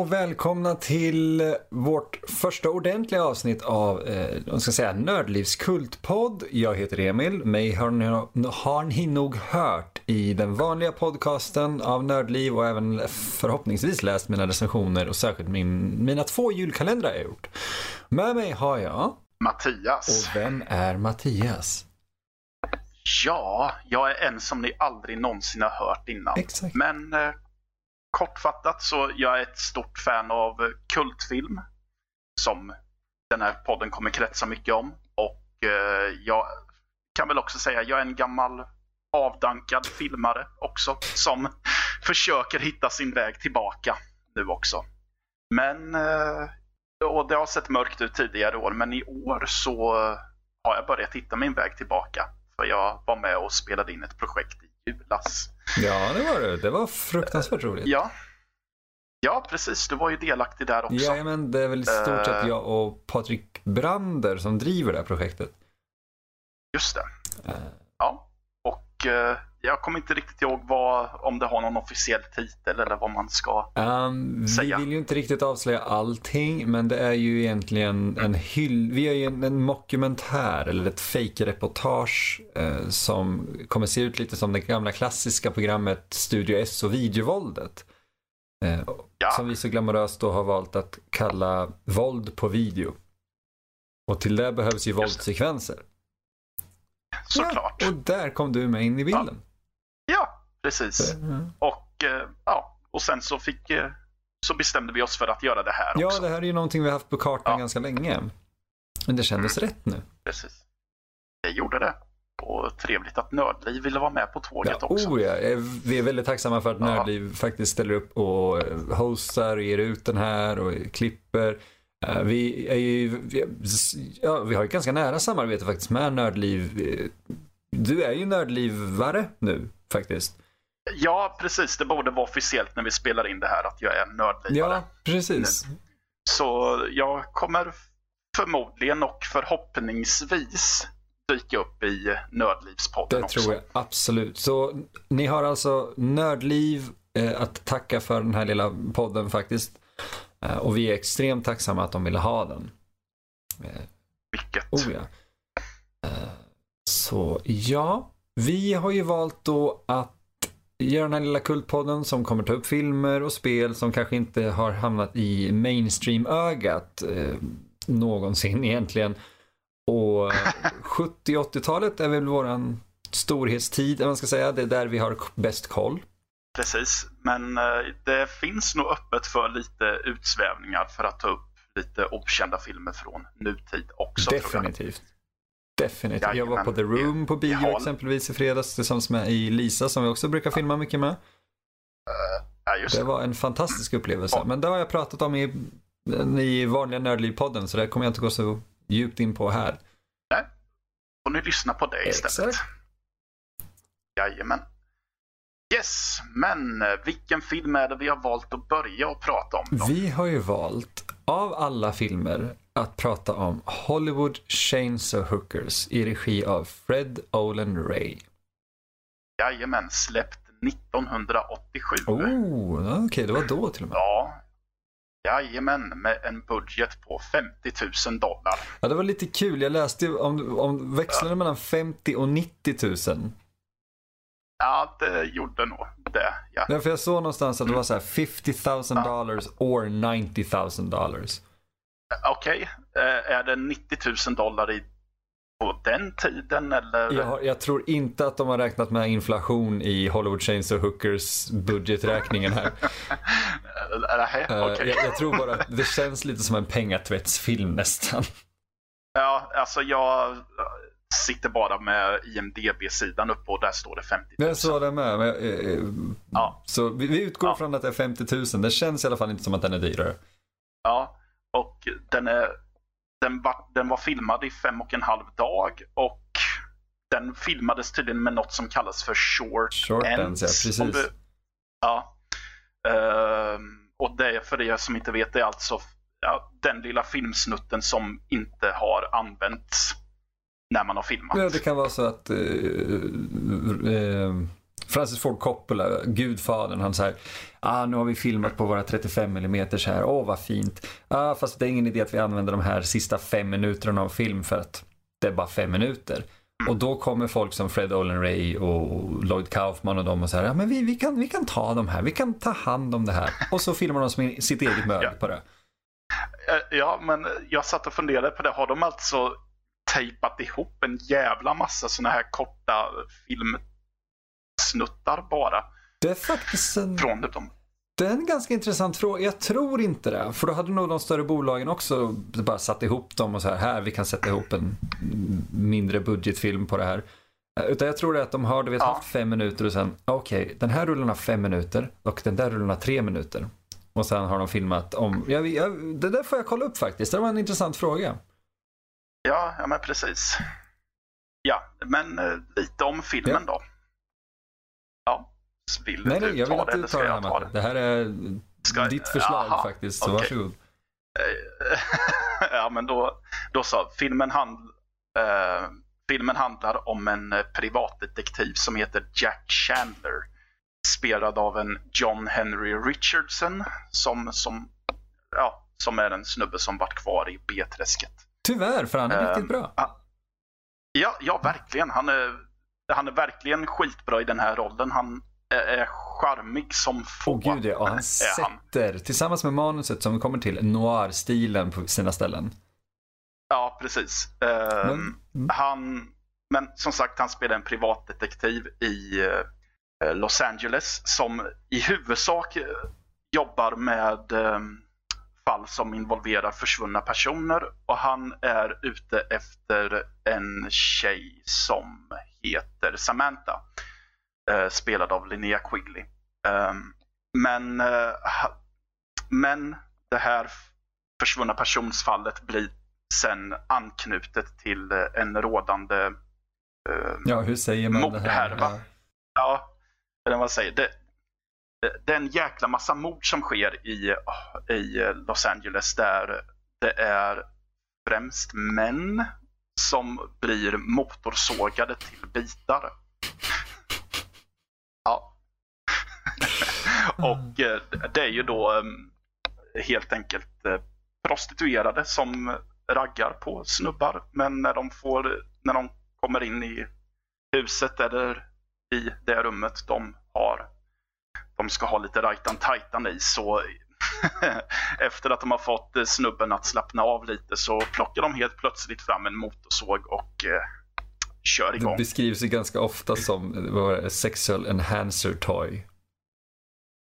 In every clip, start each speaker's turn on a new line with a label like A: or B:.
A: Och välkomna till vårt första ordentliga avsnitt av, eh, jag ska säga, Nördlivs kultpodd. Jag heter Emil, mig har ni, har ni nog hört i den vanliga podcasten av Nördliv och även förhoppningsvis läst mina recensioner och särskilt min, mina två julkalendrar jag gjort. Med mig har jag...
B: Mattias.
A: Och vem är Mattias?
B: Ja, jag är en som ni aldrig någonsin har hört innan.
A: Exakt.
B: Men eh, kortfattat så jag är ett stort fan av kultfilm. Som den här podden kommer kretsa mycket om. Och eh, jag kan väl också säga jag är en gammal avdankad filmare också. Som försöker hitta sin väg tillbaka nu också. Men, eh, och det har sett mörkt ut tidigare år, men i år så har jag börjat hitta min väg tillbaka. För jag var med och spelade in ett projekt i julas.
A: Ja, det var du. Det var fruktansvärt roligt.
B: Ja. Ja, precis. Du var ju delaktig där också.
A: Jajamän, det är väl i stort sett
B: Eh.
A: jag och Patrik Brander som driver det här projektet.
B: Just det.
A: Eh,
B: Ja. Eh, jag kommer inte riktigt ihåg vad, om det har någon officiell titel eller vad man ska...
A: Um, vi
B: Säga.
A: vill ju inte riktigt avslöja allting, men det är ju egentligen en hyll... Vi är ju en, en mockumentär, eller ett fake-reportage eh, som kommer se ut lite som det gamla klassiska programmet Studio S och videovåldet. Eh,
B: Ja.
A: Som vi så glamoröst då har valt att kalla våld på video. Och till det behövs ju våldssekvenser.
B: Såklart.
A: Ja, och där kom du med in i bilden.
B: Ja, precis.
A: Mm.
B: Och eh, ja, och sen så fick... eh, Så bestämde vi oss för att göra det här
A: Ja,
B: också.
A: det här är ju någonting vi har haft på kartan
B: Ja.
A: ganska länge. Men det kändes rätt nu.
B: Precis. Jag gjorde det. Och trevligt att Nördliv ville vara med på tåget
A: Ja,
B: också.
A: oh ja, vi är väldigt tacksamma för att
B: Ja.
A: Nördliv faktiskt ställer upp och eh, hostar och ger ut den här och klipper. Eh, Vi, är ju, vi, ja, vi har ett ganska nära samarbete faktiskt med Nördliv. Eh, Du är ju Nördlivare nu faktiskt.
B: Ja, precis. Det borde vara officiellt när vi spelar in det här att jag är Nördlivare.
A: Ja, precis.
B: Så jag kommer förmodligen och förhoppningsvis dyka upp i Nördlivspodden
A: Det
B: också.
A: tror jag absolut. Så ni har alltså Nördliv eh, att tacka för den här lilla podden faktiskt. Eh, och vi är extremt tacksamma att de ville ha den. Eh,
B: Vilket.
A: Oh ja. Eh, Så ja, vi har ju valt då att göra den här lilla kultpodden som kommer ta upp filmer och spel som kanske inte har hamnat i mainstream-ögat eh, någonsin egentligen. Och 70-80-talet är väl våran storhetstid, om man ska säga. Det är där vi har bäst koll.
B: Precis. Men eh, det finns nog öppet för lite utsvävningar för att ta upp lite okända filmer från nutid också.
A: Definitivt. Definitivt. Jag var på. The Room på bio
B: har-
A: exempelvis i fredags tillsammans med i Lisa som vi också brukar filma mycket med.
B: Ja, just
A: Det
B: det.
A: var en fantastisk upplevelse.
B: Ja.
A: Men det har jag pratat om i, i vanliga Nördliv-podden så det kommer jag inte gå så djupt in på här.
B: Får ni lyssna på det istället.
A: Exakt.
B: Jajamän. Yes, men eh, vilken film är det vi har valt att börja och prata om då?
A: Vi har ju valt av alla filmer att prata om Hollywood Chainsaw Hookers i regi av Fred Olen Ray.
B: Jajamän, släppt 1987.
A: Oh, okej, det var då till och med.
B: Ja. Jajamän, med en budget på 50 000 dollar.
A: Ja, det var lite kul. Jag läste om, om växlarna mellan 50 och 90 000.
B: Ja, det gjorde nog det. Ja.
A: Ja, för jag såg någonstans att det var så här 50 000 dollars or 90 000 dollars.
B: Okej, eh, är det 90 000 dollar i, på den tiden eller?
A: Jag, jag tror inte att de har räknat med inflation i Hollywood Chainsaw Hookers budgeträkningen här.
B: Nej,
A: Eh,
B: okej.
A: jag, jag tror bara att det känns lite som en pengatvättsfilm nästan.
B: Ja, alltså jag sitter bara med IMDB-sidan uppe och där står det 50 000.
A: Jag såg det med. Men, eh, eh,
B: Ja.
A: Så vi, vi utgår
B: Ja.
A: från att det är 50 000. Det känns i alla fall inte som att den är dyrare.
B: Ja, och den, är, den, var, den var filmad i fem och en halv dag och den filmades tydligen med något som kallas för short,
A: Short ends, ja, precis.
B: du- ja. Ehm, och det, för er som inte vet, det är alltså ja, den lilla filmsnutten som inte har använts när man har filmat.
A: Ja, det kan vara så att eh, eh, Francis Ford Coppola, Gudfadern, han säger ah, nu har vi filmat på våra 35 mm här, åh vad fint. Ah, fast det är ingen idé att vi använder de här sista fem minuterna av film för att det är bara fem minuter. Och då kommer folk som Fred Olen Ray och Lloyd Kaufman och de och säger, ja men vi, vi, kan, vi kan ta de här, vi kan ta hand om det här. Och så filmar de som sitt eget mög
B: Ja.
A: på det.
B: Eh, Ja, men jag satt och funderade på det. Har de alltså tejpat ihop en jävla massa såna här korta filmsnuttar bara
A: Det är faktiskt en,
B: från dem?
A: det är en ganska intressant fråga. Jag tror inte det. För då hade nog de större bolagen också bara satt ihop dem och så här, här vi kan sätta ihop en mindre budgetfilm på det här. Eh, Utan jag tror det är att de har du vet,
B: Ja.
A: haft fem minuter och sen, okej, den här rullen har fem minuter och den där rullen har tre minuter. Och sen har de filmat om, jag, jag, det där får jag kolla upp faktiskt. Det var en intressant fråga.
B: Ja, ja men precis. Ja, men eh, lite om filmen då. Ja, vill
A: Nej,
B: du
A: jag
B: ta
A: vill
B: det eller ska jag ta det?
A: Det här är
B: Ska-
A: ditt förslag
B: Jaha,
A: faktiskt, så
B: okej.
A: varsågod.
B: Eh, ja, men då, då så. Filmen, hand, eh, filmen handlar om en eh, privatdetektiv som heter Jack Chandler. Spelad av en John Henry Richardson som, som, ja, som är en snubbe som varit kvar i B-träsket.
A: Tyvärr, för han är
B: Ehm,
A: riktigt bra.
B: Ja, ja, verkligen. Han är, han är verkligen skitbra i den här rollen. Han är, charmig som få.
A: Åh gud ja, och han
B: är han.
A: sätter, tillsammans med manuset som vi kommer till, noir-stilen på sina ställen.
B: Ja, precis. Ehm,
A: Men- mm.
B: han, men som sagt, han spelar en privatdetektiv i eh, Los Angeles som i huvudsak eh, jobbar med eh, fall som involverar försvunna personer och han är ute efter en tjej som heter Samantha. Eh, spelad av Linnea Quigley. Ehm, men, eh, men det här försvunna personsfallet blir sen anknutet till eh, en rådande eh,
A: Ja, hur säger man det här?
B: Mordhärva. ja, eller vad säger. Det, det, det är en jäkla massa mord som sker i, i Los Angeles där det är främst män som blir motorsågade till bitar. Ja. Och eh, det är ju då eh, helt enkelt eh, prostituerade som raggar på snubbar. Men när de, får, när de kommer in i huset eller i det rummet de har, de ska ha lite rajtan tajtan i så efter att de har fått eh, snubben att slappna av lite så plockar de helt plötsligt fram en motorsåg och eh, kör
A: Det
B: igång.
A: beskrivs ju ganska ofta som var det, sexual enhancer toy.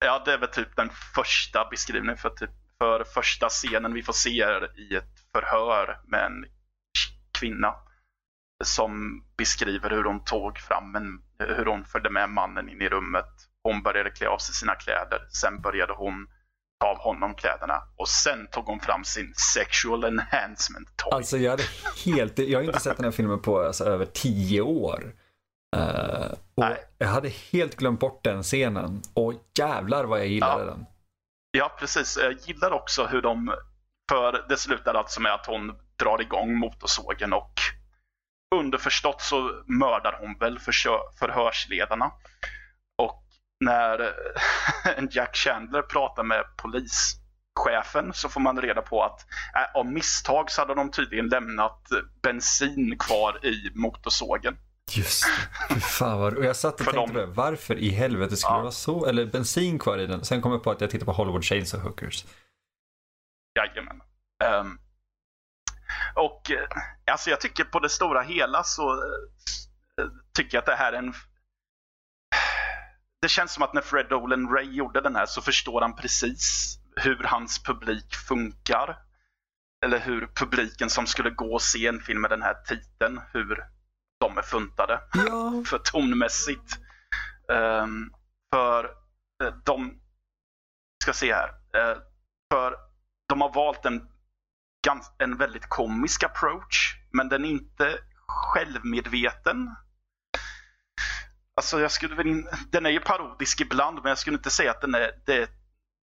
B: Ja, det är väl typ den första beskrivningen för, typ, för första scenen vi får se i ett förhör med en kvinna som beskriver hur hon tog fram en, hur hon följde med mannen in i rummet. Hon började klä av sig sina kläder. Sen började hon ta av honom kläderna och sen tog hon fram sin sexual enhancement toy.
A: Alltså jag hade helt, jag har inte sett den här filmen på alltså, över tio år. Eh, och
B: Nej.
A: jag hade helt glömt bort den scenen. Och jävlar vad jag gillade
B: Ja.
A: den.
B: Ja, precis. Jag gillar också hur de... För det slutar alltså med att hon drar igång motorsågen och underförstått så mördar hon väl förhörsledarna. Och när en Jack Chandler pratar med polischefen så får man reda på att äh, av misstag så hade de tydligen lämnat bensin kvar i motorsågen.
A: Just det. Fan vad, och jag satt och
B: För
A: tänkte
B: dem.
A: på det. Varför i helvete skulle
B: Ja.
A: det vara så? Eller bensin kvar i den. Sen kom jag på att jag tittade på Hollywood Chainsaw Hookers.
B: Jajamän. Um, och eh, alltså jag tycker på det stora hela så eh, tycker jag att det här är en... Det känns som att när Fred Olen Ray gjorde den här så förstår han precis hur hans publik funkar. Eller hur publiken som skulle gå och se en film med den här titeln, hur de är funtade
A: Ja.
B: för tonmässigt. Ehm, för eh, de, ska se här, Eh, för de har valt en, en väldigt komisk approach, men den är inte självmedveten. Alltså jag skulle väl in, den är ju parodisk ibland, men jag skulle inte säga att den är, det,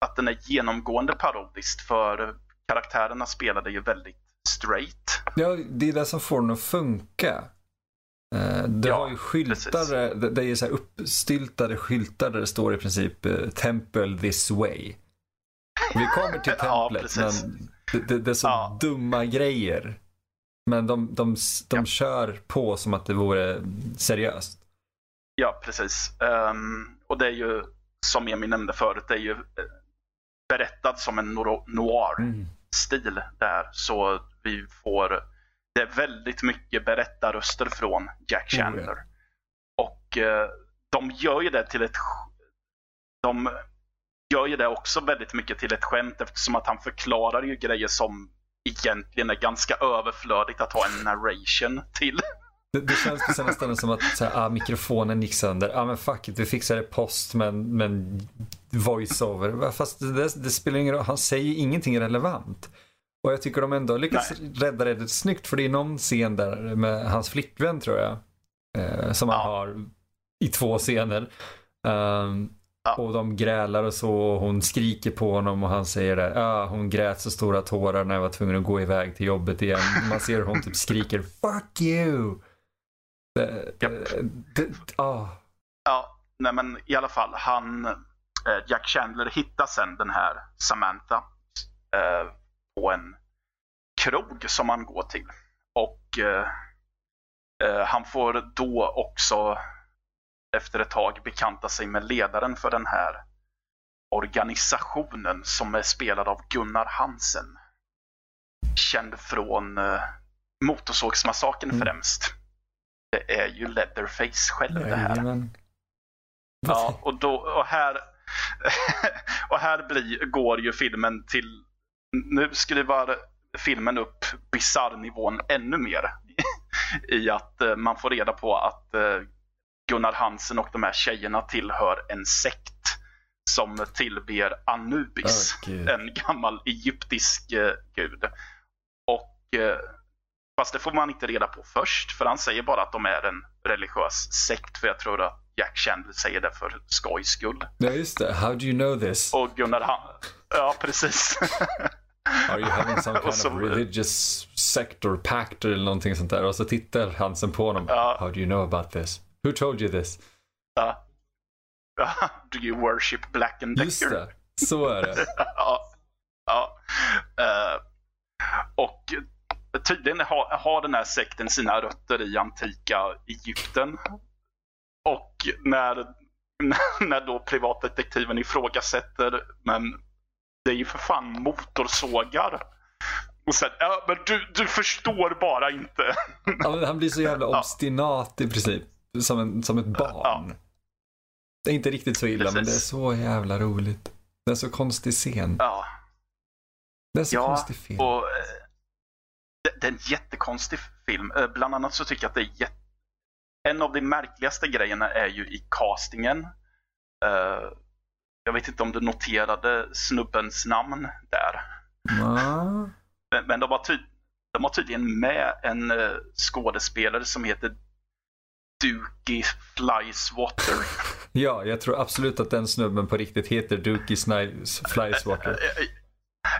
B: att den är genomgående parodisk, för karaktärerna spelade ju väldigt straight.
A: ja, det är det som får den att funka. Eh, det
B: Ja,
A: har ju skyltar,
B: precis.
A: det, är så här uppstyltade skyltar där det står i princip eh, Temple this way. Vi kommer till
B: Ja,
A: templet
B: precis.
A: men det, det, det är så
B: Ja.
A: dumma grejer. Men de, de, de
B: Ja.
A: kör på som att det vore seriöst.
B: Ja, precis. Ehm, och det är ju, som Emil nämnde förut, det är ju eh, berättad som en noir-stil där. Så vi får, det är väldigt mycket berättarröster från Jack
A: Oh.
B: Chandler. Och eh, de gör ju det till ett de gör ju det också väldigt mycket till ett skämt eftersom att han förklarar ju grejer som egentligen är ganska överflödigt att ha en narration till.
A: Det, det känns på sina ställen som att så här, ah, mikrofonen gick sönder. Ja ah, men fuck it, vi fixar det post men, men voice-over. Fast det, det, spelar ingen roll, han säger ingenting relevant. Och jag tycker de ändå lyckas rädda det lite snyggt för det är någon scen där med hans flickvän tror jag. Eh, som han
B: Ja.
A: har i två scener. Ehm,
B: Ja.
A: Och de grälar och så och hon skriker på honom och han säger det. Ja, hon grät så stora tårar när jag var tvungen att gå iväg till jobbet igen. Man ser hur hon typ skriker Fuck you! Det,
B: Japp.
A: det, det, ah.
B: Ja, nej men i alla fall. Han, eh, Jack Chandler hittar sen den här Samantha eh, på en krog som han går till. Och eh, han får då också efter ett tag bekanta sig med ledaren för den här organisationen som är spelad av Gunnar Hansen. Känd från eh, Motorsågsmassakern
A: Mm.
B: främst. Det är ju Leatherface själv det här.
A: Jajamän.
B: Ja, och, då, och här, och här blir, går ju filmen till... Nu skruvar filmen upp bisarrnivån ännu mer. I att eh, man får reda på att eh, Gunnar Hansen och de här tjejerna tillhör en sekt som tillber Anubis,
A: gud.
B: en gammal egyptisk eh, gud. Och eh, Fast det får man inte reda på först, för han säger bara att de är en religiös sekt. För jag tror att Jack Chandler säger det för skojs skull.
A: Ja, just det. How do you know this?
B: Och Gunnar Han... Ja, precis.
A: Are you having some kind
B: så-
A: of religious sect or pact eller någonting sånt där? Och så tittar Hansen på honom.
B: Ja.
A: How do you know about this? Who told you this?
B: Ja. Ja, Do you worship Black and Decker?
A: Just det. Så är det.
B: ja. ja. Eh, och tydligen har, har den här sekten sina rötter i antika Egypten. Och när, när då privatdetektiven ifrågasätter, men det är ju för fan motorsågar. Och sen, ja men du, du förstår bara inte.
A: Ja, han blir så jävla obstinat i princip. Som, en, som ett barn. Det är inte riktigt så illa, men det är
B: Precis.
A: så jävla roligt. Det är så konstig scen.
B: Ja,
A: Det är så
B: Ja,
A: konstig film.
B: och eh, det, det är en jättekonstig film. Eh, Bland annat så tycker jag att det är jätte... En av de märkligaste grejerna är ju i castingen. Eh, jag vet inte om du noterade snubbens namn där.
A: Ja.
B: Men, men de, har ty- de har tydligen med en skådespelare som heter Dookie Flyswater.
A: ja, jag tror absolut att den snubben på riktigt heter Dookie Snives Flyswater.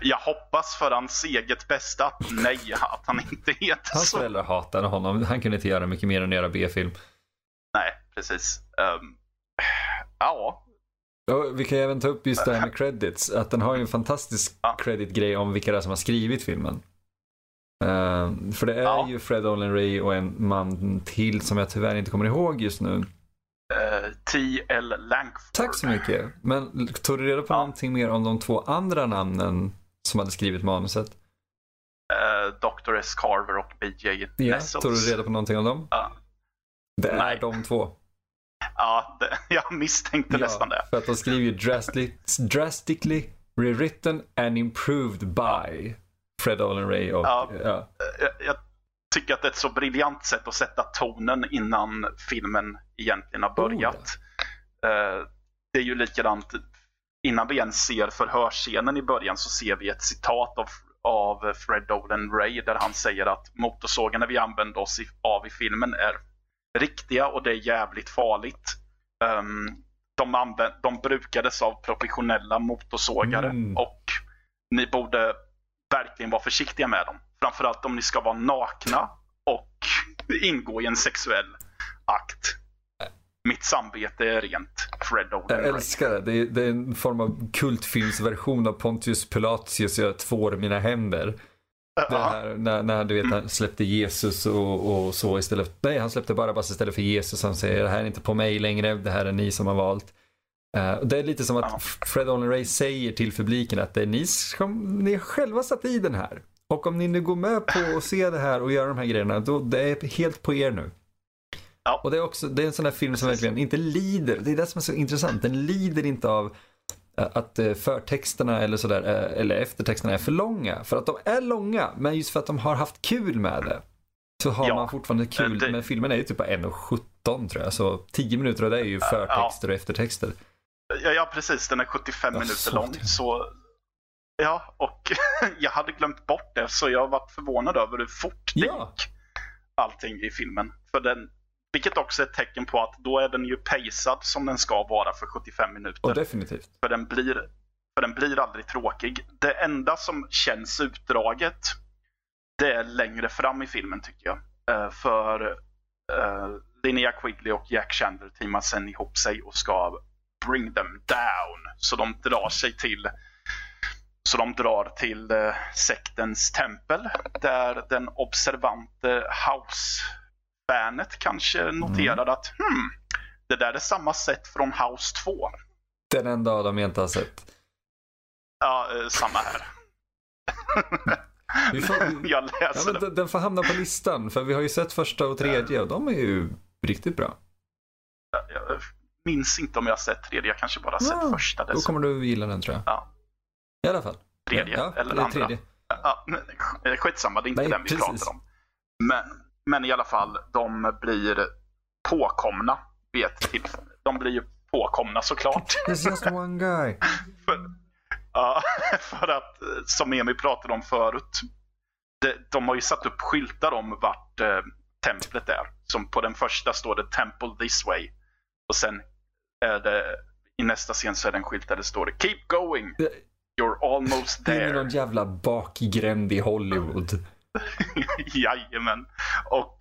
B: Jag hoppas för hans eget bästa att nej, att han inte heter
A: Hans
B: så.
A: föräldrar hatade honom. Han kunde inte göra mycket mer än göra B-film.
B: Nej, precis. Ehm, ja,
A: vi kan även ta upp just det här med credits. Att den har ju en fantastisk credit-grej om vilka det är som har skrivit filmen. Ehm, för det är
B: Ja.
A: ju Fred Olen Ray och en man till som jag tyvärr inte kommer ihåg just nu.
B: eh, T.L. Lankford.
A: Tack så mycket. Men tog du reda på
B: Ja.
A: någonting mer om de två andra namnen som hade skrivit manuset?
B: Eh, Dr. S. Carver och B.J.
A: Ja,
B: Nessels.
A: tog du reda på någonting om dem?
B: Ja.
A: Det är
B: Nej.
A: de två.
B: Ja, det, jag misstänkte nästan det.
A: För att de skriver ju drastically, drastically rewritten and improved by Fred Olen Ray och
B: Ja.
A: ja.
B: Jag, jag tycker att det är ett så briljant sätt att sätta tonen innan filmen egentligen har börjat. Eh, det är ju likadant innan vi ens ser förhörsscenen i början så ser vi ett citat av, av Fred Olen Ray där han säger att motorsågarna vi använder oss av i filmen är riktiga och det är jävligt farligt. Ehm, de, använd, de brukades av professionella motorsågare
A: Mm.
B: och ni borde verkligen vara försiktiga med dem. Framförallt om ni ska vara nakna och ingå i en sexuell akt. Mitt samvete är rent. Fred Olen
A: Jag älskar det. Det är, det är en form av kultfilmsversion av Pontius Pilatius jag tvår mina händer. Det här, när, när du vet, han släppte Jesus och, och så istället. Nej, han släppte Barabbas istället för Jesus. Han säger det här är inte på mig längre, det här är ni som har valt. Uh, det är lite som att Fred Olen Ray säger till publiken att det är ni som ni själva satt i den här. Och om ni nu går med på att se det här och göra de här grejerna, då det är helt på er nu.
B: Ja.
A: Och det är också, det är en sån här film som verkligen inte lider, det är det som är så intressant, den lider inte av att eh, förtexterna eller sådär, eh, eller eftertexterna är för långa. För att de är långa, men just för att de har haft kul med det. Så har
B: Ja,
A: man fortfarande kul,
B: det-
A: men filmen är ju typ på 1.17 tror jag. Så 10 minuter av det är ju förtexter och eftertexter.
B: Ja, ja, precis. Den är 75
A: Ja,
B: minuter lång.
A: det.
B: Så, ja, och jag hade glömt bort det, så jag var förvånad över hur fort det
A: Ja.
B: gick. Allting i filmen. För den, vilket också är ett tecken på att då är den ju pacad som den ska vara för 75 minuter.
A: Och definitivt.
B: För den blir, för den blir aldrig tråkig. Det enda som känns utdraget, det är längre fram i filmen tycker jag. Eh, för uh, Linnea Quigley och Jack Chandler teamar sen ihop sig och ska bring them down. Så de drar sig till så de drar till eh, sektens tempel där den observante House-fanet kanske noterar att hmm, det där är samma sätt från House 2.
A: Den enda av dem jag inte har sett.
B: Ja, eh, samma här.
A: Får,
B: Jag
A: ja,
B: läser
A: men
B: det.
A: den, den får hamna på listan, för vi har ju sett första och tredje och de är ju riktigt bra.
B: Minns inte om jag har sett tredje. Jag kanske bara har sett
A: Ja,
B: första.
A: Då
B: dessutom.
A: kommer du gilla den tror jag.
B: Ja.
A: I alla fall.
B: Tredje
A: ja,
B: eller andra.
A: Tredje.
B: Ja, sk- skitsamma, det är inte
A: Nej,
B: den vi
A: precis.
B: pratar om. Men, men i alla fall, de blir påkomna vid ett tillfälle. De blir ju påkomna såklart.
A: There's just one guy.
B: för, ja, för att, eh, som Emil pratade om förut, de, de har ju satt upp skyltar om vart eh, templet är. Som på den första står det Temple this way. Och sen det i nästa scen så är det en skylt där det står det Keep going,
A: Det-
B: you're almost
A: In i
B: there.
A: någon jävla bakgränd i Hollywood.
B: Jajamän. Och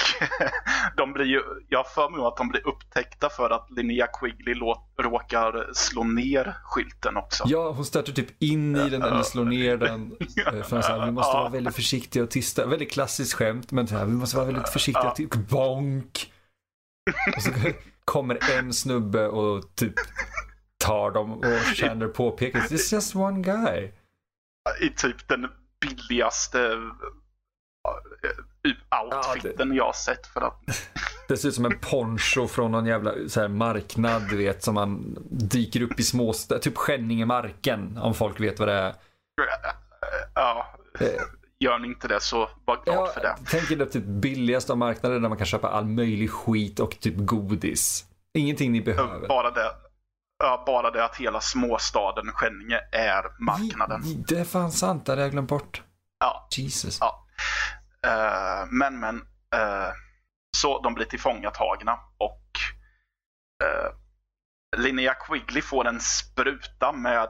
B: de blir ju, jag för mig att de blir upptäckta för att Linnea Quigley råkar slå ner skylten också.
A: Ja, hon stöter typ in i den eller slår ner den. Eh, För här, vi måste vara väldigt försiktiga och tysta. Väldigt klassiskt skämt, men här, vi måste vara väldigt försiktiga och ty- bonk. Och så kommer en snubbe och typ tar dem och Chandler påpekar It's just one guy.
B: I typ den billigaste eh, outfiten jag har sett för att
A: Det ser ut som en poncho från någon jävla så här, marknad, du vet, som man dyker upp i småstäder. Typ Skänningemarken, om folk vet vad det är.
B: ja,
A: Eh,
B: gör ni inte det så var glad
A: Ja,
B: för det.
A: tänk er det typ billigaste av marknaden där man kan köpa all möjlig skit och typ godis. Ingenting ni behöver.
B: Bara det, ja, bara det att hela småstaden Skänninge är marknaden.
A: Det är fan sant, det hade jag glömt bort.
B: Ja,
A: Jesus.
B: Ja. Eh, men, men. eh, så de blir tillfångatagna och uh, Linnea Quigley får en spruta med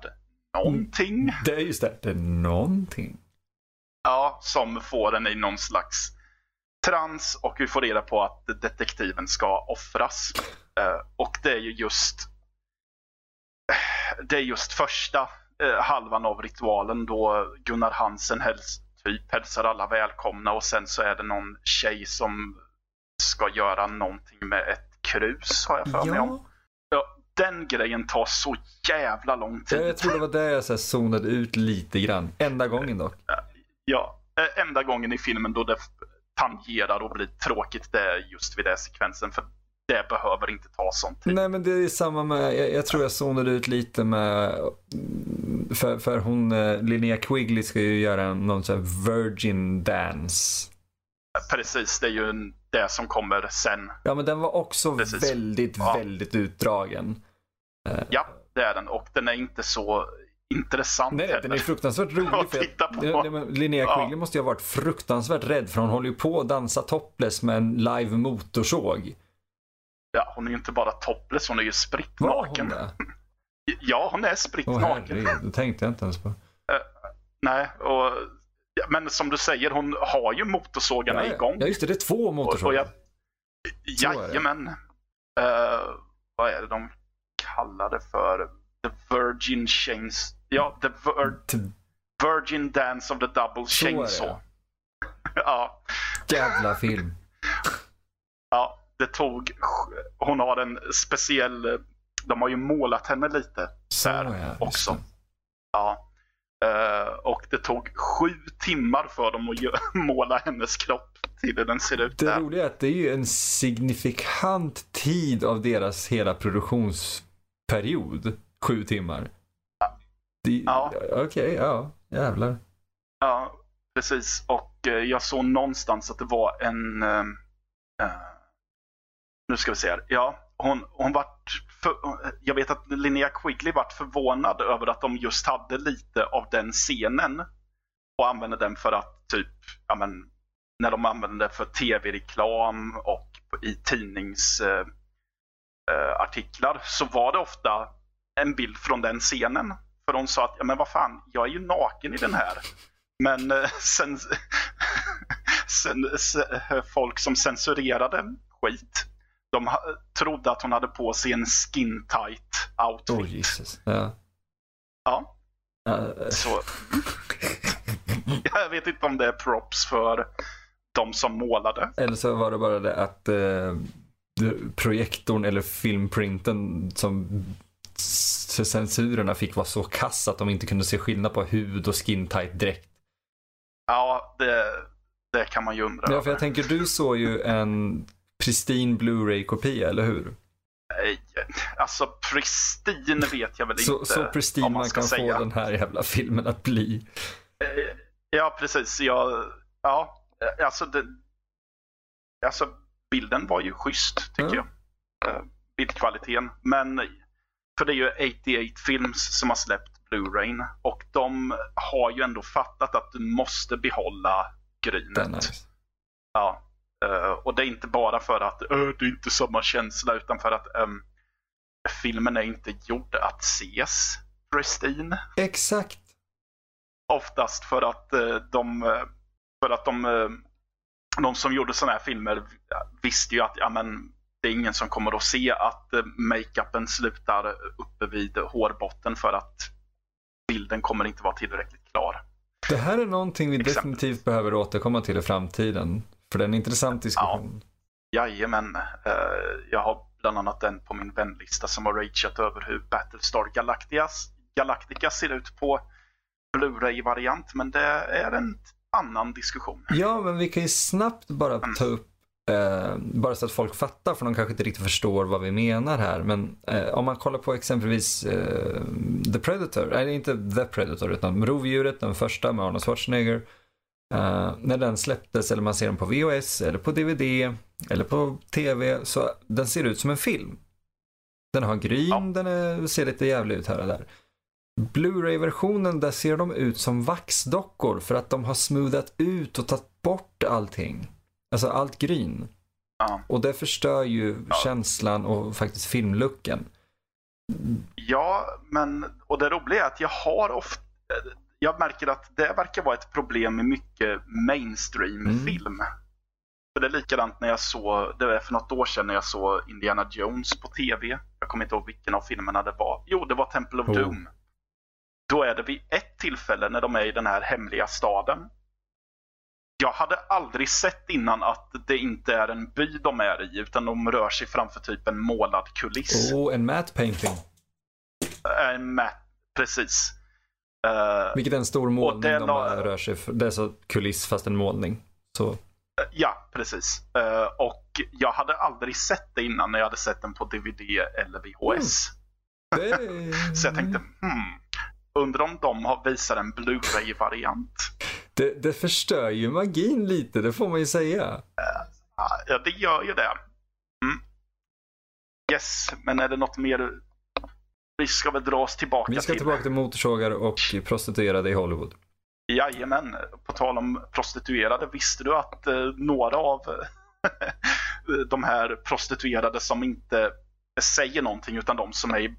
B: någonting.
A: Det är just det, det är någonting.
B: Ja, som får den i någon slags trans och vi får reda på att detektiven ska offras. Eh, och det är ju just det är just första eh, halvan av ritualen då Gunnar Hansen häls, typ hälsar alla välkomna och sen så är det någon tjej som ska göra någonting med ett krus har jag för mig om.
A: Ja,
B: Ja, den grejen tar så jävla lång tid.
A: jag tror det var där jag så zonade ut lite grann. Enda gången dock.
B: Ja, eh, enda gången i filmen då det tangerar och blir tråkigt det är just vid den sekvensen. För det behöver inte ta sån tid.
A: Nej men det är samma med, jag, jag tror jag zonade ut lite med, för, för hon, eh, Linnea Quigley ska ju göra någon sån här virgin dance.
B: Precis, det är ju det som kommer sen.
A: Ja men den var också
B: Precis.
A: väldigt,
B: Ja.
A: väldigt utdragen.
B: Ja, det är den. Och den är inte så intressant
A: Nej,
B: heller.
A: den är fruktansvärt rolig.
B: Att
A: För
B: titta på.
A: Linnea
B: Ja.
A: Quigley måste ju ha varit fruktansvärt rädd för hon håller ju på att dansa topless med en live motorsåg.
B: Ja, hon är ju inte bara topless, hon är ju spritt naken. Ja, hon är spritt
A: Åh
B: naken.
A: herregud, det tänkte jag inte ens på.
B: Nej, och, ja, men som du säger, hon har ju motorsågarna
A: Ja,
B: igång.
A: ja just det, det är två
B: Och, och
A: motorsågar.
B: jag, jajamän. Uh, vad är det de kallar det för? The Virgin Chains... Ja, The Vir Virgin Dance of the Double Chainsaw. ja.
A: Jävla film.
B: ja, det tog... Hon har en speciell... De har ju målat henne lite
A: Så,
B: där
A: ja,
B: också.
A: det.
B: Ja. Eh, och det tog sju timmar för dem att måla hennes kropp till hur den ser ut
A: Det
B: där.
A: roliga är att det är ju en signifikant tid av deras hela produktionsperiod. Sju timmar. Det-
B: Ja.
A: Okej, ja. Jävlar.
B: Ja, precis. Och eh, jag såg någonstans att det var en... eh, eh, nu ska vi se här. Ja, hon, hon vart... För, jag vet att Linnea Quigley vart förvånad över att de just hade lite av den scenen och använde den för att typ, ja men, när de använde det för tv-reklam och i tidningsartiklar eh, eh, så var det ofta en bild från den scenen. För de sa att, ja men vad fan, jag är ju naken i den här. Men eh, sen, sen, se- folk som censurerade skit, de ha, trodde att hon hade på sig en skin tight outfit.
A: Oh Jesus. Ja.
B: Ja,
A: Ja,
B: så. Jag vet inte om det är props för de som målade.
A: Eller så var det bara det att eh, projektorn eller filmprinten som censurerna fick var så kass att de inte kunde se skillnad på hud och skin tight dräkt.
B: Ja, det, det kan man ju undra
A: Ja, för jag tänker du såg ju en pristine Blu-ray-kopia, eller hur?
B: Nej, Alltså pristine vet jag väl
A: Så,
B: inte
A: så pristine
B: om
A: man,
B: man
A: kan
B: säga.
A: få den här jävla filmen att bli.
B: Eh, Ja, precis. Jag, ja, eh, alltså, det, alltså bilden var ju schysst tycker
A: Ja.
B: jag. Eh, Bildkvaliteten. Men för det är ju 88 Films som har släppt Blu-rayn och de har ju ändå fattat att du måste behålla grynet.
A: Nice.
B: Ja. eh, och det är inte bara för att "Ö, det är inte samma känsla utan för att ehm, filmen är inte gjord att ses pristine.
A: Exakt.
B: Oftast för att eh, de, eh, för att de, eh, de som gjorde sådana här filmer visste ju att ja, men, det är ingen som kommer att se att eh, makeupen slutar uppe vid hårbotten för att bilden kommer inte vara tillräckligt klar.
A: Det här är någonting vi
B: Exakt.
A: definitivt behöver återkomma till i framtiden. För det är en intressant diskussion.
B: Jajamän, eh, jag har bland annat den på min vänlista som har rageat över hur Battlestar Galacticas, Galactica ser ut på Blu-ray-variant. Men det är en annan diskussion.
A: Ja, men vi kan ju snabbt bara ta upp, eh, bara så att folk fattar, för de kanske inte riktigt förstår vad vi menar här. Men eh, om man kollar på exempelvis eh, The Predator, nej inte The Predator, utan Rovdjuret, den första med Arnold Schwarzenegger. När den släpptes, eller man ser den på VHS, eller på DVD, eller på TV, så den ser ut som en film. Den har gryn,
B: Ja.
A: den är, ser lite jävlig ut här och där. Blu-ray-versionen, där ser de ut som vaxdockor för att de har smoothat ut och tagit bort allting. Alltså allt gryn.
B: Ja.
A: Och det förstör ju
B: Ja.
A: känslan och faktiskt filmlooken.
B: Ja, men och det roliga är att jag har ofta jag märker att det verkar vara ett problem med mycket mainstream-film. För det är likadant när jag såg, det var för något år sedan när jag såg Indiana Jones på TV. Jag kommer inte ihåg vilken av filmerna det var. Jo, det var Temple of
A: Oh.
B: Doom. Då är det vid ett tillfälle när de är i den här hemliga staden. Jag hade aldrig sett innan att det inte är en by de är i, utan de rör sig framför typ en målad kuliss.
A: Och en matte painting.
B: Eh, med, precis. Eh,
A: Vilket är en stor målning de
B: la-
A: rör sig för. Det är så kuliss fast en målning. Så
B: ja, precis. Eh, och jag hade aldrig sett det innan när jag hade sett den på DVD eller VHS.
A: är...
B: Så jag tänkte, hmm, undrar om de har visat en Blu-ray-variant.
A: Det, det förstör ju magin lite, det får man ju säga.
B: Ja, det gör ju det. Mm. Yes, men är det något mer? Vi ska väl dra oss tillbaka
A: Vi ska
B: till.
A: tillbaka till motorsågar och prostituerade i Hollywood.
B: Jajamän, på tal om prostituerade. Visste du att eh, några av de här prostituerade som inte säger någonting utan de som är i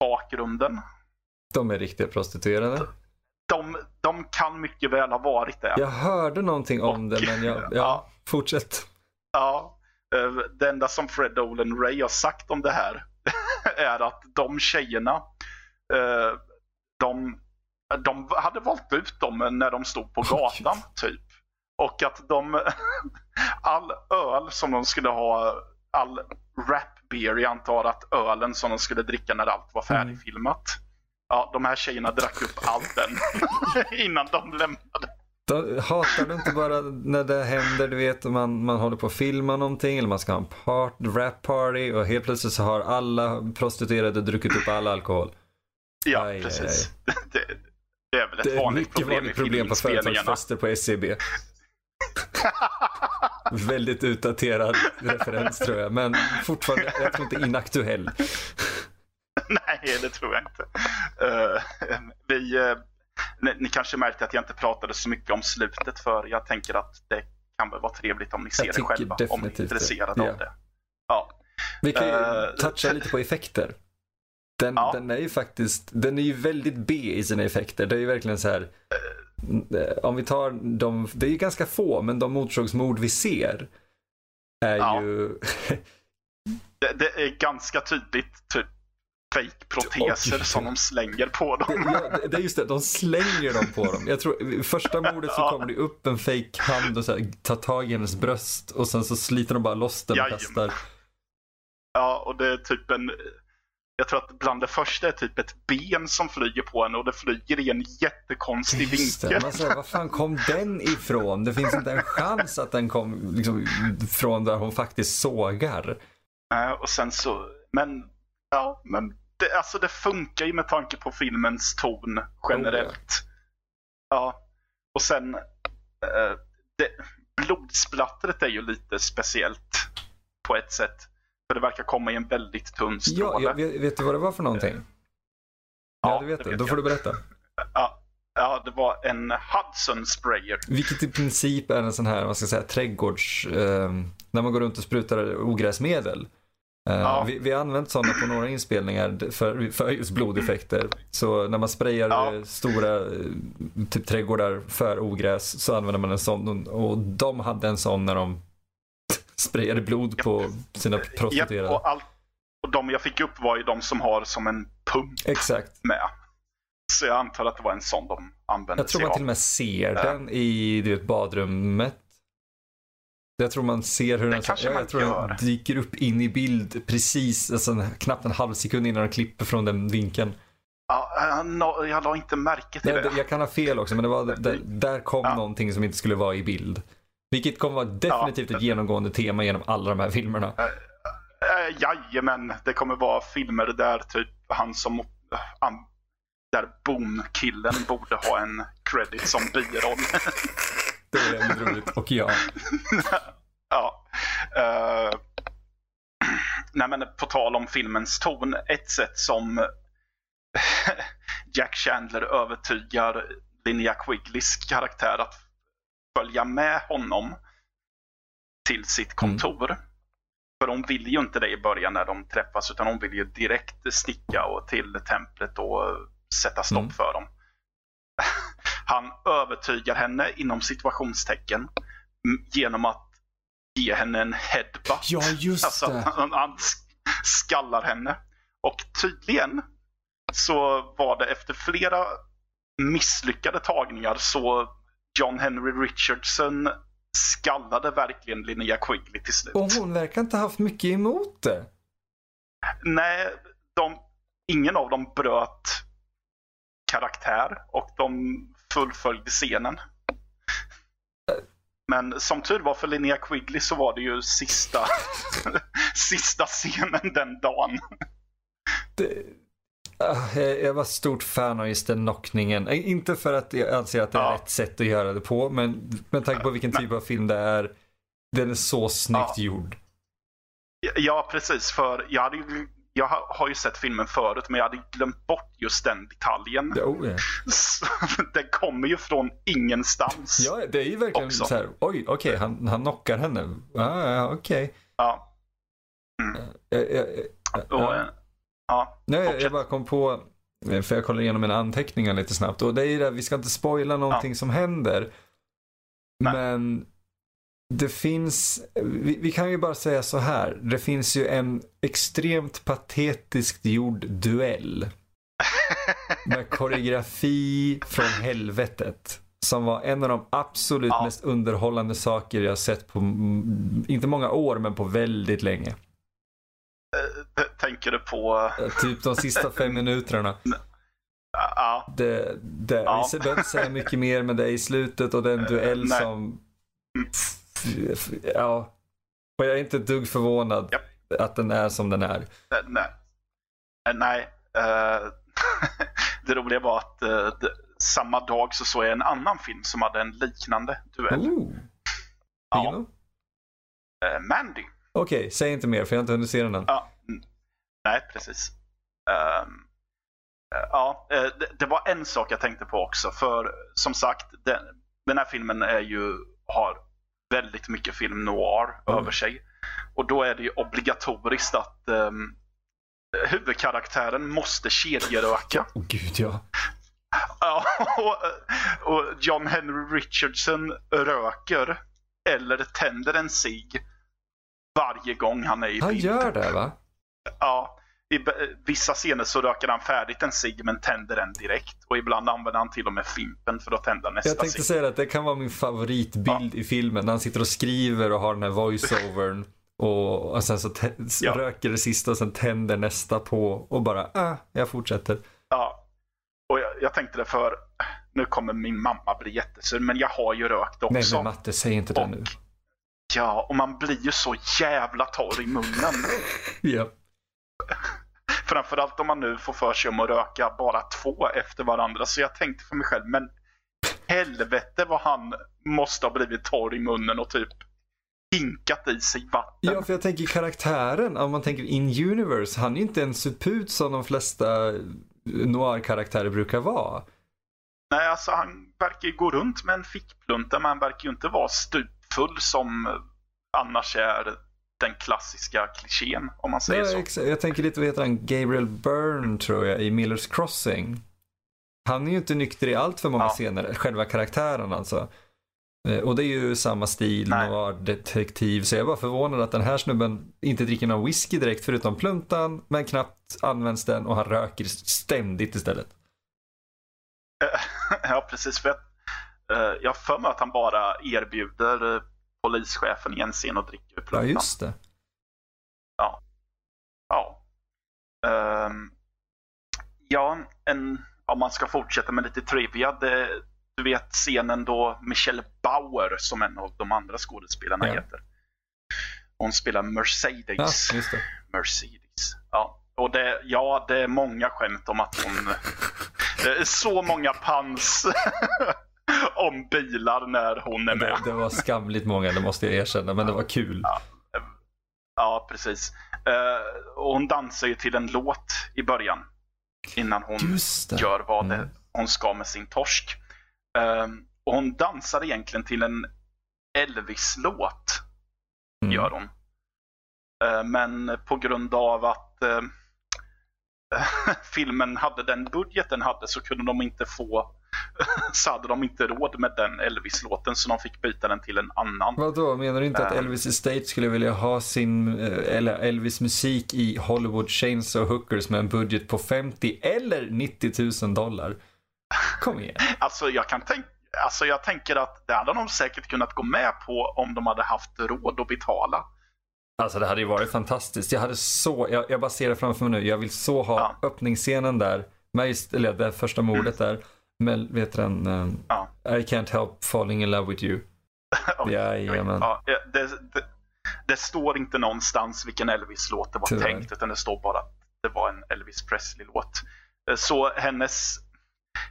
B: bakgrunden.
A: De är riktiga prostituerade.
B: De, de kan mycket väl ha varit det.
A: Jag hörde någonting om
B: Och-
A: det men jag, ja,
B: ja.
A: fortsätt.
B: Ja, Eh, det enda som Fred Olen Ray har sagt om det här är att de tjejerna, eh, de, de hade valt ut dem när de stod på gatan typ. Och att de, all öl som de skulle ha, all rap beer, jag antar att ölen som de skulle dricka när allt var färdigfilmat. Ja, de här tjejerna drack upp allt den innan de lämnade.
A: Då hatar du inte bara när det händer, du vet, man, man håller på att filma någonting eller man ska ha en part, rap party och helt plötsligt så har alla prostituerade druckit upp all alkohol.
B: Ja,
A: Aj, aj,
B: precis. Det, det är väl ett
A: Det
B: vanligt
A: mycket
B: problem
A: vanligt problem på företagsfester på SCB. Väldigt utdaterad referens tror jag, men fortfarande, jag tror inte inaktuell.
B: Nej, det tror jag inte. Eh, vi, eh, ni, ni kanske märkte att jag inte pratade så mycket om slutet för jag tänker att det kan väl vara trevligt om ni ser det själva. Om ni är intresserade
A: Ja.
B: av det. Ja.
A: Vi kan ju
B: Eh,
A: toucha lite på effekter. Den,
B: Ja.
A: den är ju faktiskt, den är ju väldigt B i sina effekter. Det är ju verkligen så här, om vi tar de, det är ju ganska få, men de motorsågsmord vi ser är
B: Ja.
A: ju,
B: Det, det är ganska tydligt typ fake-proteser
A: Oj.
B: som de slänger på dem.
A: ja, det är just det, de slänger dem på dem. Jag tror, första mordet så
B: Ja.
A: kommer det upp en fake hand och så här, tar tag i hennes bröst och sen så sliter de bara loss den och kastar.
B: Ja, och det är typ en... Jag tror att bland det första är typ ett ben som flyger på henne och det flyger i en jättekonstig
A: Just det,
B: vinkel.
A: man säger, var fan kom den ifrån? Det finns inte en chans att den kom liksom, från där hon faktiskt sågar.
B: Eh, och sen så, men ja, men det, alltså det funkar ju med tanke på filmens ton generellt. Ja, och sen eh, det, blodsplattret är ju lite speciellt på ett sätt. För det verkar komma i en väldigt tunn
A: Ja,
B: stråle.
A: jag, vet, vet du vad det var för någonting? Ja,
B: Ja,
A: du vet
B: det vet
A: Då får
B: jag.
A: du berätta.
B: Ja, ja, det var en Hudson sprayer.
A: Vilket i princip är en sån här, vad ska jag säga, trädgårds... Eh, när man går runt och sprutar ogräsmedel. Eh,
B: Ja.
A: vi, vi har använt sådana på några inspelningar för, för just blodeffekter. Så när man sprayar
B: Ja.
A: eh, stora eh, typ trädgårdar för ogräs så använder man en sån. Och de hade en sån när de sprayade blod på sina prostituerade.
B: och, all, och de jag fick upp var ju de som har som en pump
A: Exakt.
B: med. Så jag antar att det var en sån de använde
A: Jag tror
B: sig
A: man till och
B: av.
A: med ser den i du vet, badrummet. Jag tror man ser hur den, ja, jag tror dyker upp in i bild precis, alltså, knappt en halv sekund innan de klipper från den vinkeln.
B: Ja, no, jag la inte märke till
A: Nej,
B: det.
A: jag kan ha fel också, men det var, där, där kom
B: Ja.
A: någonting som inte skulle vara i bild. Vilket kommer vara definitivt ett genomgående tema genom alla de här filmerna.
B: Äh, jajamän, det kommer vara filmer där typ han som... han- där Boom-killen borde ha en credit som biroll.
A: Det är väldigt roligt. Och ja,
B: ja. eh, nej men på tal om filmens ton, ett sätt som Jack Chandler övertygar Linnea Quigleys karaktär att följa med honom till sitt kontor. För hon vill ju inte det i början när de träffas utan hon vill ju direkt sticka och till templet och sätta stopp
A: Mm.
B: för dem. Han övertygar henne inom situationstecken genom att ge henne en headbutt.
A: ja just
B: Alltså,
A: det.
B: han, han sk- skallar henne. Och tydligen så var det efter flera misslyckade tagningar så John Henry Richardson skallade verkligen Linnea Quigley till slut.
A: Och hon verkar inte ha haft mycket emot det.
B: Nej, de, ingen av dem bröt karaktär och de fullföljde scenen. Men som tur var för Linnea Quigley så var det ju sista, sista scenen den dagen.
A: det Ah, jag var stort fan av just den knockningen. Eh, Inte för att jag anser att det är
B: Ja.
A: rätt sätt att göra det på, men med tanke på vilken typ av film det är. Den är så snyggt
B: Ja.
A: gjord.
B: Ja, precis. För jag, hade ju, jag har ju sett filmen förut, men jag hade glömt bort just den detaljen.
A: Ja, oh, ja.
B: Så, den kommer ju från ingenstans.
A: ja, det är ju verkligen
B: Också.
A: så här. Oj, okej, han, han knockar henne. Ah, ja, okej.
B: Ja.
A: Jag, jag,
B: Och,
A: ja.
B: eh, ja.
A: Nej, jag,
B: fortsätt.
A: jag bara kom på, eh, för jag kollade igenom mina anteckningar lite snabbt. Och det är ju det, vi ska inte spoila någonting som händer.
B: Nej.
A: Men det finns, vi, vi, kan ju bara säga så här. Det finns ju en extremt patetiskt gjord duell. med koreografi från helvetet. Som var en av de absolut ja. mest underhållande saker jag sett på, inte många år, men på väldigt länge.
B: Eh, tänker du på?
A: Eh, typ de sista fem minuterna. Ja. Det, det, ja. Vi behöver inte säga mycket mer, men det är i slutet och det är en duell Nej. som... Ja. Och jag är inte ett dugg förvånad ja. att den är som den är.
B: Nej. Nej. Uh, det roliga var att uh, samma dag så såg jag en annan film som hade en liknande duell.
A: Ooh. Ja.
B: Uh, Mandy.
A: Okej, okay, säg inte mer för jag har inte hunnit se den än.
B: Ja. Nej, precis. Um, ja, det, det, var en sak jag tänkte på också. För som sagt, den, den här filmen är ju, har väldigt mycket film noir mm. över sig. Och då är det ju obligatoriskt att um, huvudkaraktären måste kedjeröka.
A: Oh, gud ja.
B: Ja, och, och, John Henry Richardson röker eller tänder en cigg varje gång han är i
A: Han bild. gör det va?
B: Ja. I vissa scener så röker han färdigt en cigg men tänder den direkt. Och ibland använder han till och med fimpen för att tända nästa
A: Jag tänkte cigg. säga att det kan vara min favoritbild ja. i filmen. När han sitter och skriver och har den här voiceovern. Och, och sen så ja. röker det sista och sen tänder nästa på och bara, ah, jag fortsätter.
B: Ja, och jag, jag tänkte det för, nu kommer min mamma bli jättesur, men jag har ju rökt också.
A: Nej men Matte, säg inte det nu.
B: Ja, och man blir ju så jävla torr i munnen.
A: ja.
B: Framförallt om man nu får för sig om att röka bara två efter varandra. Så jag tänkte för mig själv, men helvete vad han måste ha blivit torr i munnen och typ hinkat i sig vatten.
A: Ja, för jag tänker karaktären, om man tänker in universe, han är inte en suput som de flesta noir-karaktärer brukar vara.
B: Nej, alltså han verkar ju gå runt med en fickplunta, men han verkar ju inte vara stupfull som annars är den klassiska klichén, om man säger ja,
A: så. Jag tänker lite, vad heter han, Gabriel Byrne tror jag, i Millers Crossing. Han är ju inte nykter i allt för många ja. scener, själva karaktären alltså. Eh, och det är ju samma stil, noir-detektiv. Så jag är bara förvånad att den här snubben inte dricker någon whisky direkt förutom pluntan. Men knappt används den och han röker ständigt istället.
B: Ja, precis. För jag, jag har för mig att han bara erbjuder eh, polischefen i en scen att dricka ur.
A: Ja, just det.
B: Ja. Ja. Um, ja, en, om man ska fortsätta med lite trivia. Det, du vet scenen då Michelle Bauer, som en av de andra skådespelarna ja. heter. Hon spelar Mercedes.
A: Ja,
B: Mercedes. Ja. Och det, ja, det är många skämt om att hon... Det är så många pans om bilar när hon är med.
A: Det, det, var skamligt många, det måste jag erkänna, men det var kul.
B: Ja, ja precis. Uh, och hon dansar ju till en låt i början. Innan hon gör vad mm. hon ska med sin torsk. Um, och hon dansar egentligen till en Elvis-låt. Mm. Gör hon. Uh, men på grund av att uh, filmen hade den budgeten hade så kunde de inte få så hade de inte råd med den Elvis-låten så de fick byta den till en annan.
A: Vadå, menar du inte att ehm. Elvis Estate skulle vilja ha sin, eh, eller Elvis musik i Hollywood Chainsaw Hookers med en budget på 50 eller 90 000 dollar? Kom igen.
B: alltså jag kan tänka Alltså jag tänker att det hade de säkert kunnat gå med på om de hade haft råd att betala.
A: Alltså det hade ju varit fantastiskt. Jag hade så, jag, jag bara ser det framför mig nu. Jag vill så ha ja. öppningsscenen där. Med, eller det första mordet mm. där. Med, vet den, um, ja. I can't help falling in love with you.
B: oj, Jajamän. Ja, det, det, det, står inte någonstans vilken Elvis-låt det var Tyvärr. tänkt. Utan det står bara att det var en Elvis Presley-låt. Så hennes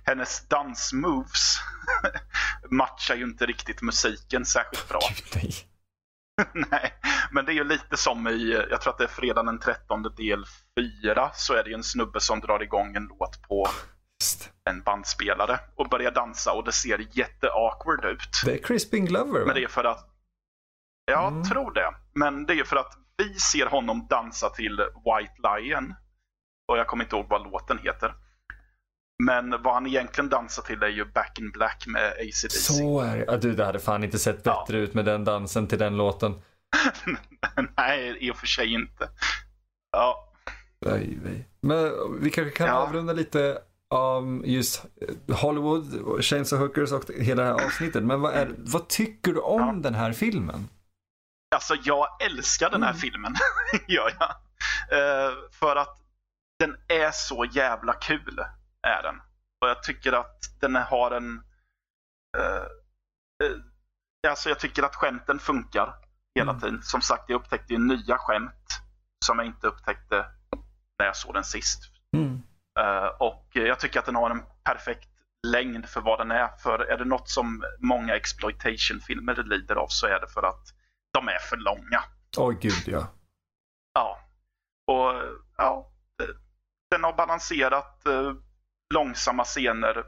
B: hennes dansmoves matchar ju inte riktigt musiken särskilt bra.
A: nej.
B: nej, men det är ju lite som i, jag tror att det är fredag den 13 del 4, så är det ju en snubbe som drar igång en låt på. En bandspelare och börjar dansa och det ser jätteawkward ut.
A: Det är Crispin Glover va?
B: Men det är för att, jag mm. tror det. Men det är för att vi ser honom dansa till White Lion. Och jag kommer inte ihåg vad låten heter. Men vad han egentligen dansar till är ju Back in Black med ACDC.
A: Så är det. Ja, du, det hade fan inte sett bättre ja. ut med den dansen till den låten.
B: Nej, i och för sig inte. Ja.
A: Nej, nej. Men vi kanske kan ja. avrunda lite om just Hollywood, Chains of Hookers och hela det här avsnittet. Men vad, är, vad tycker du om ja. den här filmen?
B: Alltså jag älskar den här mm. filmen, gör jag. Uh, för att den är så jävla kul, är den. Och jag tycker att den har en... Uh, uh, alltså jag tycker att skämten funkar hela mm. tiden. Som sagt, jag upptäckte ju nya skämt som jag inte upptäckte när jag såg den sist. Mm. Och jag tycker att den har en perfekt längd för vad den är. För är det något som många exploitation-filmer lider av så är det för att de är för långa.
A: Åh oh, gud ja.
B: Ja. Och ja, den har balanserat eh, långsamma scener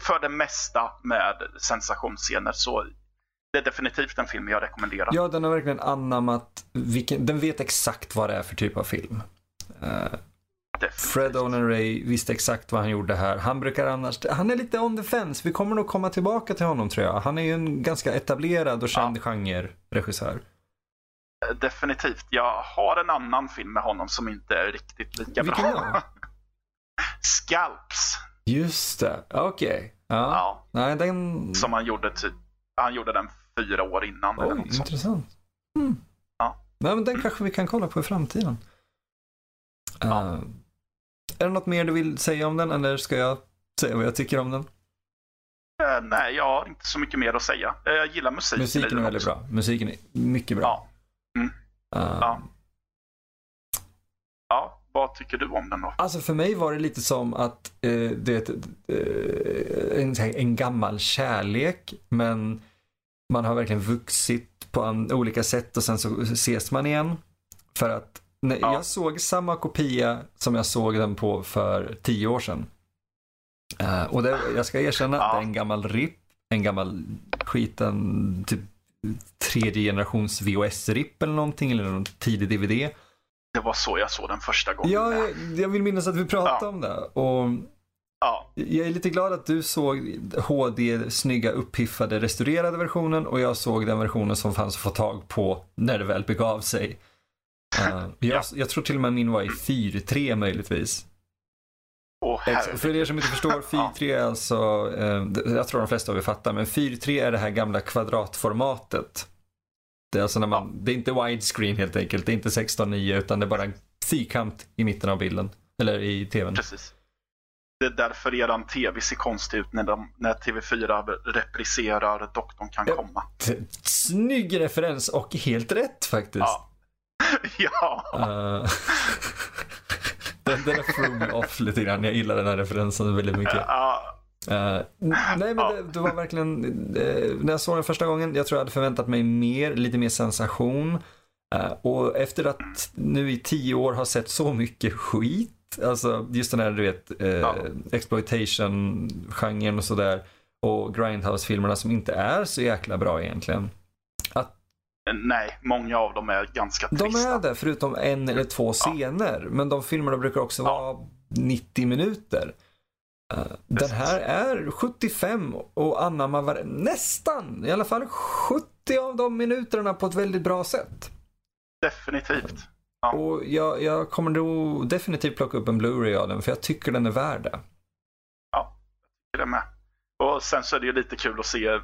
B: för det mesta med sensationsscener. Så det är definitivt en film jag rekommenderar.
A: Ja, den har verkligen anammat, vilken, den vet exakt vad det är för typ av film. Uh, Fred Owen Ray visste exakt vad han gjorde här. Han brukar annars, han är lite on the fence. Vi kommer nog komma tillbaka till honom tror jag. Han är ju en ganska etablerad och känd ja. genre-regissör.
B: Eh, definitivt. Jag har en annan film med honom som inte är riktigt lika Vilken bra. Då? Scalps.
A: Just det, okej. Okay. Ja. ja. Nej, den...
B: Som han gjorde, typ, han gjorde den fyra år innan.
A: Oj, eller intressant. Mm. Ja. Nej, men den kanske vi kan kolla på i framtiden. Ja. Uh, är det något mer du vill säga om den eller ska jag säga vad jag tycker om den?
B: Uh, nej, jag har inte så mycket mer att säga. Uh, jag gillar musiken.
A: Musiken är väldigt också. bra. Musiken är mycket bra.
B: Ja. Mm. Uh, ja. ja. Vad tycker du om den då?
A: Alltså för mig var det lite som att eh, det eh, en, en gammal kärlek men man har verkligen vuxit på olika sätt och sen så ses man igen. För att när ja. jag såg samma kopia som jag såg den på för tio år sedan. Uh, och det, jag ska erkänna, ja. det är en gammal RIP, en gammal skiten, typ tredje generations VHS-RIP eller någonting, eller någon tidig DVD.
B: Det var så jag såg den första gången.
A: Ja, jag, jag vill minnas att vi pratade ja. om det. Och
B: ja.
A: Jag är lite glad att du såg HD, snygga, uppiffade, restaurerade versionen och jag såg den versionen som fanns att få tag på när det väl begav sig. Uh, jag, jag, tror till och med min var i 4.3 möjligtvis.
B: Oh,
A: För er som inte förstår, 4.3 är alltså, uh, jag tror de flesta av er fattar, men 4.3 är det här gamla kvadratformatet. Det är alltså när man, det är inte widescreen helt enkelt, det är inte 16.9 utan det är bara en fyrkant i mitten av bilden. Eller i tvn.
B: Precis. Det är därför eran tv ser konstig ut när, de, när TV4 repriserar Doktorn kan komma.
A: Snygg referens och helt rätt faktiskt.
B: Ja. Ja. Uh,
A: den, den threw me off lite grann. Jag gillar den här referensen väldigt mycket.
B: Ja.
A: Uh, nej men det, det, var verkligen, uh, när jag såg den första gången, jag tror jag hade förväntat mig mer, lite mer sensation. Uh, och efter att nu i tio år har sett så mycket skit, alltså just den här du vet, ja. exploitation-genren och sådär. Och Grindhouse-filmerna som inte är så jäkla bra egentligen. Att
B: Nej, många av dem är ganska trista.
A: De är det, förutom en eller två scener. Ja. Men de filmerna brukar också ja. vara 90 minuter. Uh, den här är 75 och anammar nästan, i alla fall 70 av de minuterna på ett väldigt bra sätt.
B: Definitivt.
A: Ja. Och jag, jag kommer nog definitivt plocka upp en Blu-ray av den för jag tycker den är värd det.
B: Ja, jag tycker det med. Och sen så är det ju lite kul att se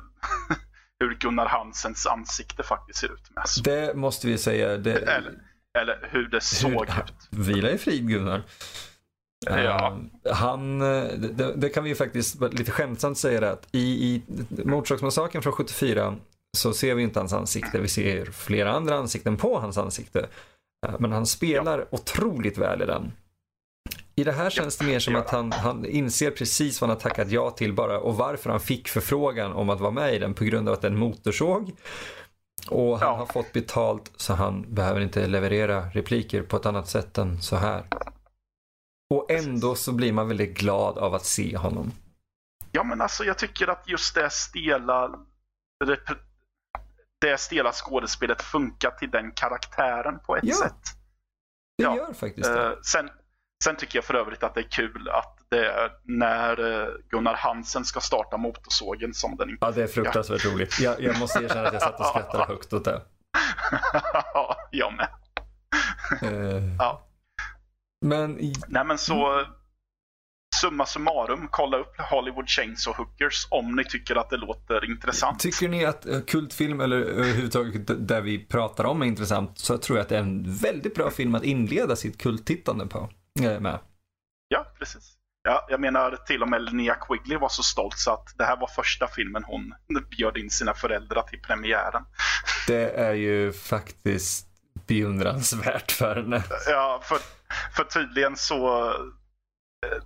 B: hur Gunnar Hansens ansikte faktiskt ser ut. Med.
A: Det måste vi säga. Det...
B: Eller, eller hur det såg hur... ut.
A: Vila i frid Gunnar.
B: Ja.
A: Uh, han, det, det, kan vi ju faktiskt lite skämtsamt säga att i, i Mordsaksmassakern från 74 så ser vi inte hans ansikte, vi ser flera andra ansikten på hans ansikte. Uh, men han spelar ja. otroligt väl i den. I det här känns det mer som att han, han inser precis vad han har tackat ja till bara och varför han fick förfrågan om att vara med i den på grund av att det är en motorsåg. Och han ja. har fått betalt så han behöver inte leverera repliker på ett annat sätt än så här. Och ändå så blir man väldigt glad av att se honom.
B: Ja men alltså jag tycker att just det stela det stela skådespelet funkar till den karaktären på ett
A: ja,
B: sätt.
A: Det ja, gör faktiskt det.
B: Uh, sen, Sen tycker jag för övrigt att det är kul att Det är när eh, Gunnar Hansen ska starta motorsågen som den inte
A: Ja, det är fruktansvärt roligt. Jag, jag måste erkänna att jag satt och skrattade högt åt det.
B: ja, jag med.
A: Eh,
B: Ja.
A: Men
B: Nej men så summa summarum, kolla upp Hollywood Chainsaw Hookers om ni tycker att det låter intressant.
A: tycker ni att eh, kultfilm eller överhuvudtaget där vi pratar om är intressant så tror jag att det är en väldigt bra film att inleda sitt kulttittande på. Med.
B: Ja, precis. Ja, jag menar till och med Linnea Quigley var så stolt så att det här var första filmen hon bjöd in sina föräldrar till premiären.
A: Det är ju faktiskt beundransvärt för henne.
B: Ja, för, för tydligen så eh,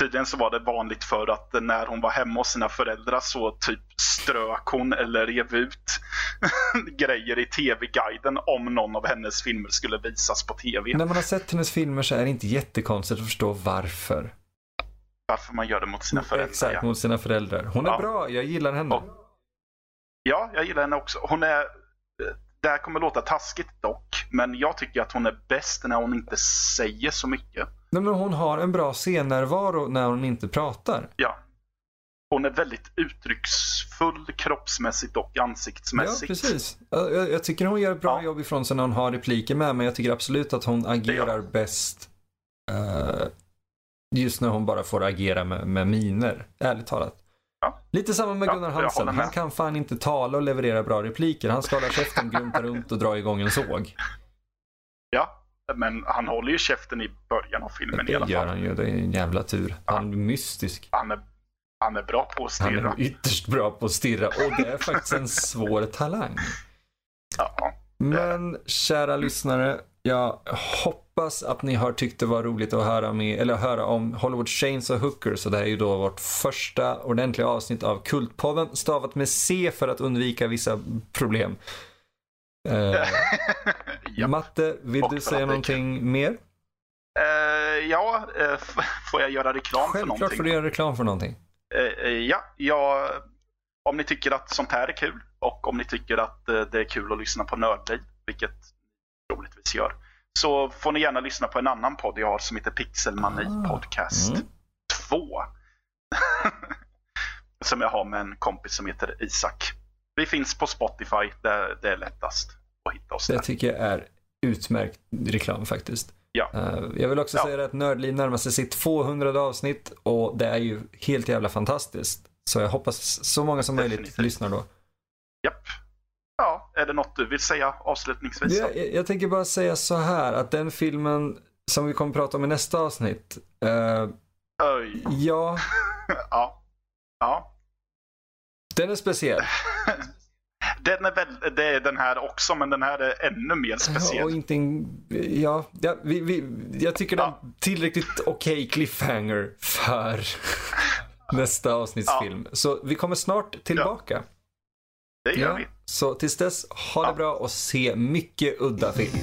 B: Tydligen så var det vanligt för att när hon var hemma hos sina föräldrar så typ strök hon eller rev ut grejer i tv-guiden om någon av hennes filmer skulle visas på tv.
A: När man har sett hennes filmer så är det inte jättekonstigt att förstå varför.
B: Varför man gör det mot sina föräldrar.
A: Exakt,
B: Ja.
A: mot sina föräldrar. Hon är
B: Ja.
A: bra, jag gillar henne.
B: Och- ja, jag gillar henne också. Hon är det här kommer låta taskigt dock, men jag tycker att hon är bäst när hon inte säger så mycket.
A: Nej, men hon har en bra scennärvaro när hon inte pratar.
B: Ja. Hon är väldigt uttrycksfull kroppsmässigt och
A: Ja,
B: ansiktsmässigt.
A: precis. Jag, jag- tycker hon gör ett bra
B: Ja.
A: jobb ifrån sig när hon har repliker med, men jag tycker absolut att hon agerar bäst eh, just när hon bara får agera med, med miner, ärligt talat.
B: Ja.
A: Lite samma med
B: Ja,
A: Gunnar Hansen. Han kan fan inte tala och leverera bra repliker. Han ska hålla käften, grunta runt och dra igång en såg.
B: Ja, men han håller ju käften i början av filmen i alla
A: Det gör
B: fall.
A: han ju, det är en jävla tur. Han är mystisk.
B: Han är, han är bra på att
A: Han
B: stirra.
A: är ytterst bra på att stirra och det är faktiskt en svår talang.
B: Ja.
A: Men kära lyssnare, jag hoppas att ni har tyckt det var roligt att höra, med, eller höra om Hollywood Chains och Hookers. Så det här är ju då vårt första ordentliga avsnitt av Kultpodden, stavat med C för att undvika vissa problem. Eh,
B: ja.
A: Matte, vill
B: Och
A: du
B: för
A: säga någonting mer?
B: Eh, ja, eh, får jag göra reklam för
A: Självklart
B: någonting?
A: får du göra reklam för någonting.
B: Eh, eh, ja, jag, om ni tycker att sånt här är kul och om ni tycker att eh, det är kul att lyssna på Nördliv, vilket troligtvis gör, så får ni gärna lyssna på en annan podd jag har som heter Pixelmani
A: Ah,
B: Podcast
A: mm.
B: 2. som jag har med en kompis som heter Isak. Vi finns på Spotify, där det är lättast att hitta oss
A: Det
B: där.
A: tycker jag är utmärkt reklam faktiskt.
B: Ja.
A: Eh, jag vill också
B: Ja.
A: säga att Nördliv närmar sig sitt 200 avsnitt och det är ju helt jävla fantastiskt. Så jag hoppas så många som möjligt
B: Definitivt.
A: lyssnar då.
B: Japp. Ja, är det något du vill säga avslutningsvis?
A: Jag, jag, jag tänker bara säga så här att den filmen som vi kommer prata om i nästa avsnitt. eh,
B: Öj.
A: ja,
B: Ja. Ja.
A: Den är speciell.
B: Den är väl, det är den här också, men den här är ännu mer speciell.
A: Och inte en, ja, ja vi, vi, jag tycker det är tillräckligt okej cliffhanger för nästa avsnittsfilm. Så vi kommer snart tillbaka.
B: Det gör
A: Ja,
B: vi.
A: så tills dess, ha det
B: Ja.
A: bra och se mycket udda film.